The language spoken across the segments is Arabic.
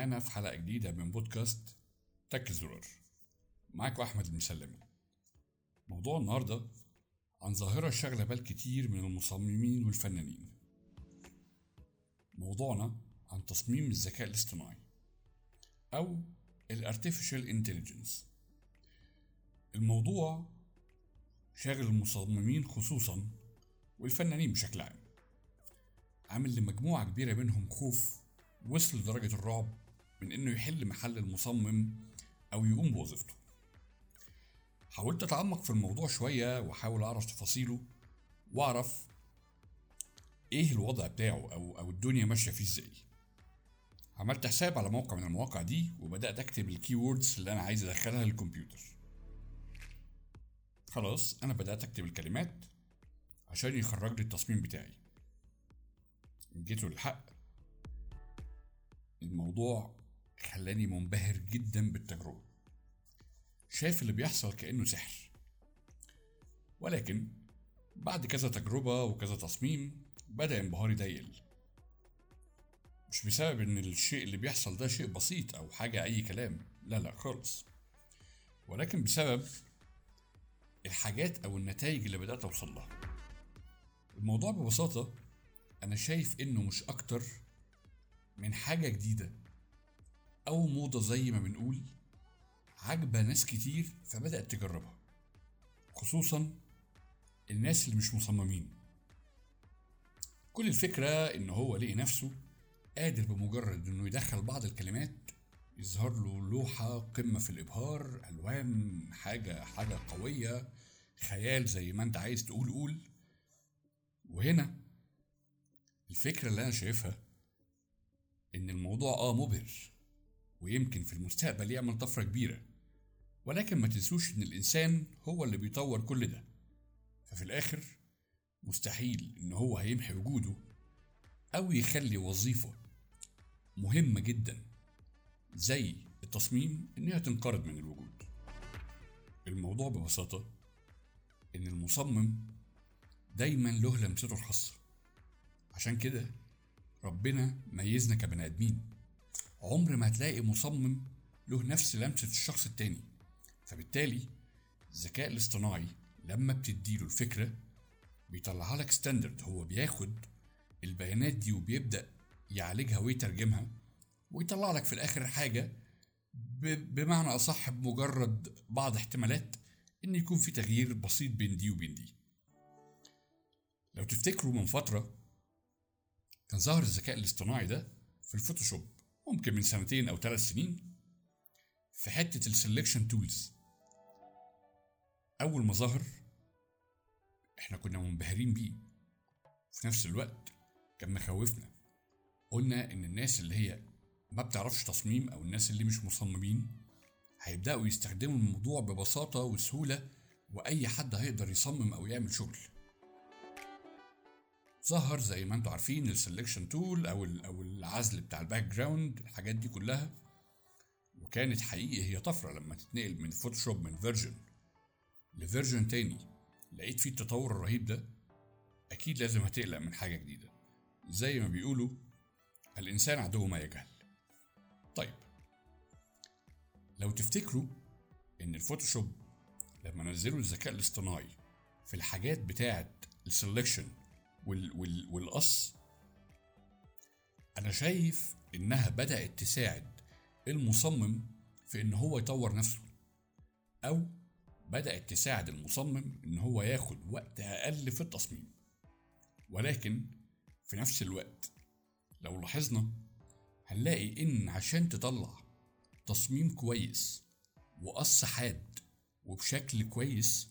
معانا في حلقة جديدة من بودكاست تك الزرار معاكم أحمد المسلمي موضوع النهاردة عن ظاهرة شاغلة بال كتير من المصممين والفنانين. موضوعنا عن تصميم الذكاء الاصطناعي أو ال artificial intelligence الموضوع شاغل المصممين خصوصا والفنانين بشكل عام. عامل لمجموعة كبيرة منهم خوف وصل لدرجة الرعب من إنه يحل محل المصمم أو يقوم بوظيفته. حاولت أتعمق في الموضوع شوية وأحاول أعرف تفاصيله وأعرف إيه الوضع بتاعه أو أو الدنيا ماشية فيه إزاي. عملت حساب على موقع من المواقع دي وبدأت أكتب ال keywords اللي أنا عايز أدخلها للكمبيوتر. خلاص أنا بدأت أكتب الكلمات عشان يخرج لي التصميم بتاعي. جيته للحق. الموضوع خلاني منبهر جدا بالتجربة. شايف اللي بيحصل كأنه سحر. ولكن بعد كذا تجربة وكذا تصميم بدأ انبهاري ده يقل. مش بسبب إن الشيء اللي بيحصل ده شيء بسيط أو حاجة أي كلام. لا لا خالص. ولكن بسبب الحاجات أو النتائج اللي بدأت أوصل لها. الموضوع ببساطة أنا شايف إنه مش أكتر من حاجة جديدة. أو موضة زي ما بنقول عاجبة ناس كتير فبدأت تجربها خصوصا الناس اللي مش مصممين. كل الفكرة إن هو لقي نفسه قادر بمجرد إنه يدخل بعض الكلمات يظهر له لوحة قمة في الإبهار ألوان حاجة حاجة قوية خيال زي ما أنت عايز تقول قول. وهنا الفكرة اللي أنا شايفها إن الموضوع آه مبهر. ويمكن في المستقبل يعمل طفرة كبيرة. ولكن ما تنسوش إن الإنسان هو اللي بيطور كل ده. ففي الآخر مستحيل إن هو هيمحي وجوده أو يخلي وظيفة مهمة جدا زي التصميم إنها تنقرض من الوجود. الموضوع ببساطة إن المصمم دايما له لمسته الخاصة. عشان كده ربنا ميزنا كبني آدمين. عمر ما هتلاقي مصمم له نفس لمسة الشخص التاني. فبالتالي الذكاء الاصطناعي لما بتديله الفكرة بيطلعها لك standard هو بياخد البيانات دي وبيبدأ يعالجها ويترجمها ويطلع لك في الآخر حاجة بمعنى أصح بمجرد بعض احتمالات إن يكون في تغيير بسيط بين دي وبين دي. لو تفتكروا من فترة كان ظهر الذكاء الاصطناعي ده في ال Photoshop. ممكن من سنتين أو ثلاث سنين. في حتة ال selection tools أول ما ظهر إحنا كنا منبهرين بيه. في نفس الوقت كان مخوفنا. قلنا إن الناس اللي هي ما بتعرفش تصميم أو الناس اللي مش مصممين هيبدأوا يستخدموا الموضوع ببساطة وسهولة وأي حد هيقدر يصمم أو يعمل شغل. ظهر زي ما أنتم عارفين ال selection tool أو أو العزل بتاع ال background الحاجات دي كلها. وكانت حقيقي هي طفرة لما تتنقل من Photoshop من version ل version تاني. لقيت فيه التطور الرهيب ده. أكيد لازم هتقلق من حاجة جديدة. زي ما بيقولوا الإنسان عدو ما يجهل. طيب. لو تفتكروا إن ال Photoshop لما نزلوا الذكاء الاصطناعي في الحاجات بتاعه ال selection وال وال والقص. أنا شايف إنها بدأت تساعد المصمم في إن هو يطور نفسه أو بدأت تساعد المصمم إن هو ياخد وقت أقل في التصميم. ولكن في نفس الوقت لو لاحظنا هنلاقي إن عشان تطلع تصميم كويس وقص حاد وبشكل كويس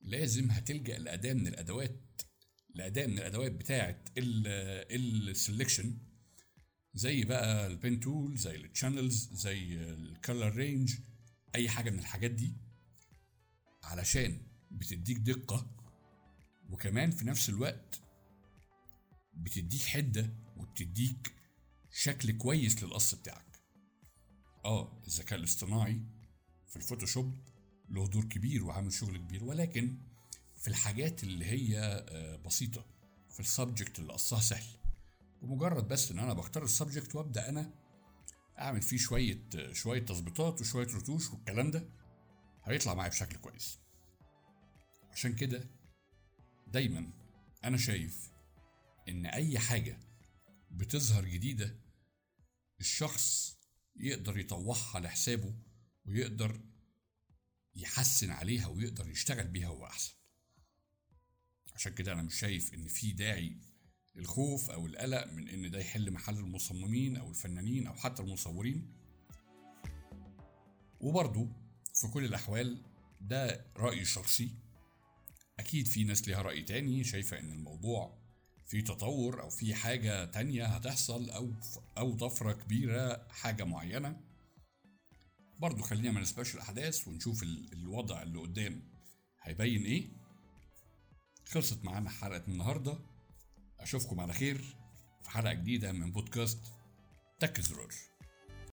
لازم هتلجأ لأداة من الأدوات الأداء من الأدوات بتاعه ال selection زي بقى ال pen tool زي ال channels زي ال color range أي حاجة من الحاجات دي علشان بتديك دقة وكمان في نفس الوقت بتديك حدة وبتديك شكل كويس للقص بتاعك. آه الذكاء الاصطناعي في ال Photoshop له دور كبير وعامل شغل كبير ولكن في الحاجات اللي هي بسيطة في ال subject اللي قصها سهل. بمجرد بس إن أنا بختار ال subject وأبدأ أنا أعمل فيه شوية شوية تظبيطات وشوية رتوش والكلام ده هيطلع معايا بشكل كويس. عشان كده دايما أنا شايف إن أي حاجة بتظهر جديدة الشخص يقدر يطوعها لحسابه ويقدر يحسن عليها ويقدر يشتغل بيها هو أحسن. عشان كده أنا مش شايف إن في داعي للخوف أو القلق من إن ده يحل محل المصممين أو الفنانين أو حتى المصورين. وبرضه في كل الأحوال ده رايي الشخصي أكيد في ناس ليها رأي تاني شايفة إن الموضوع في تطور أو في حاجة تانية هتحصل أو أو طفرة كبيرة حاجة معينة. برضو خلينا ما الأحداث ونشوف الوضع اللي قدام هيبين إيه. خلصت معانا حلقة النهارده. أشوفكم على خير في حلقة جديدة من بودكاست تك زرار.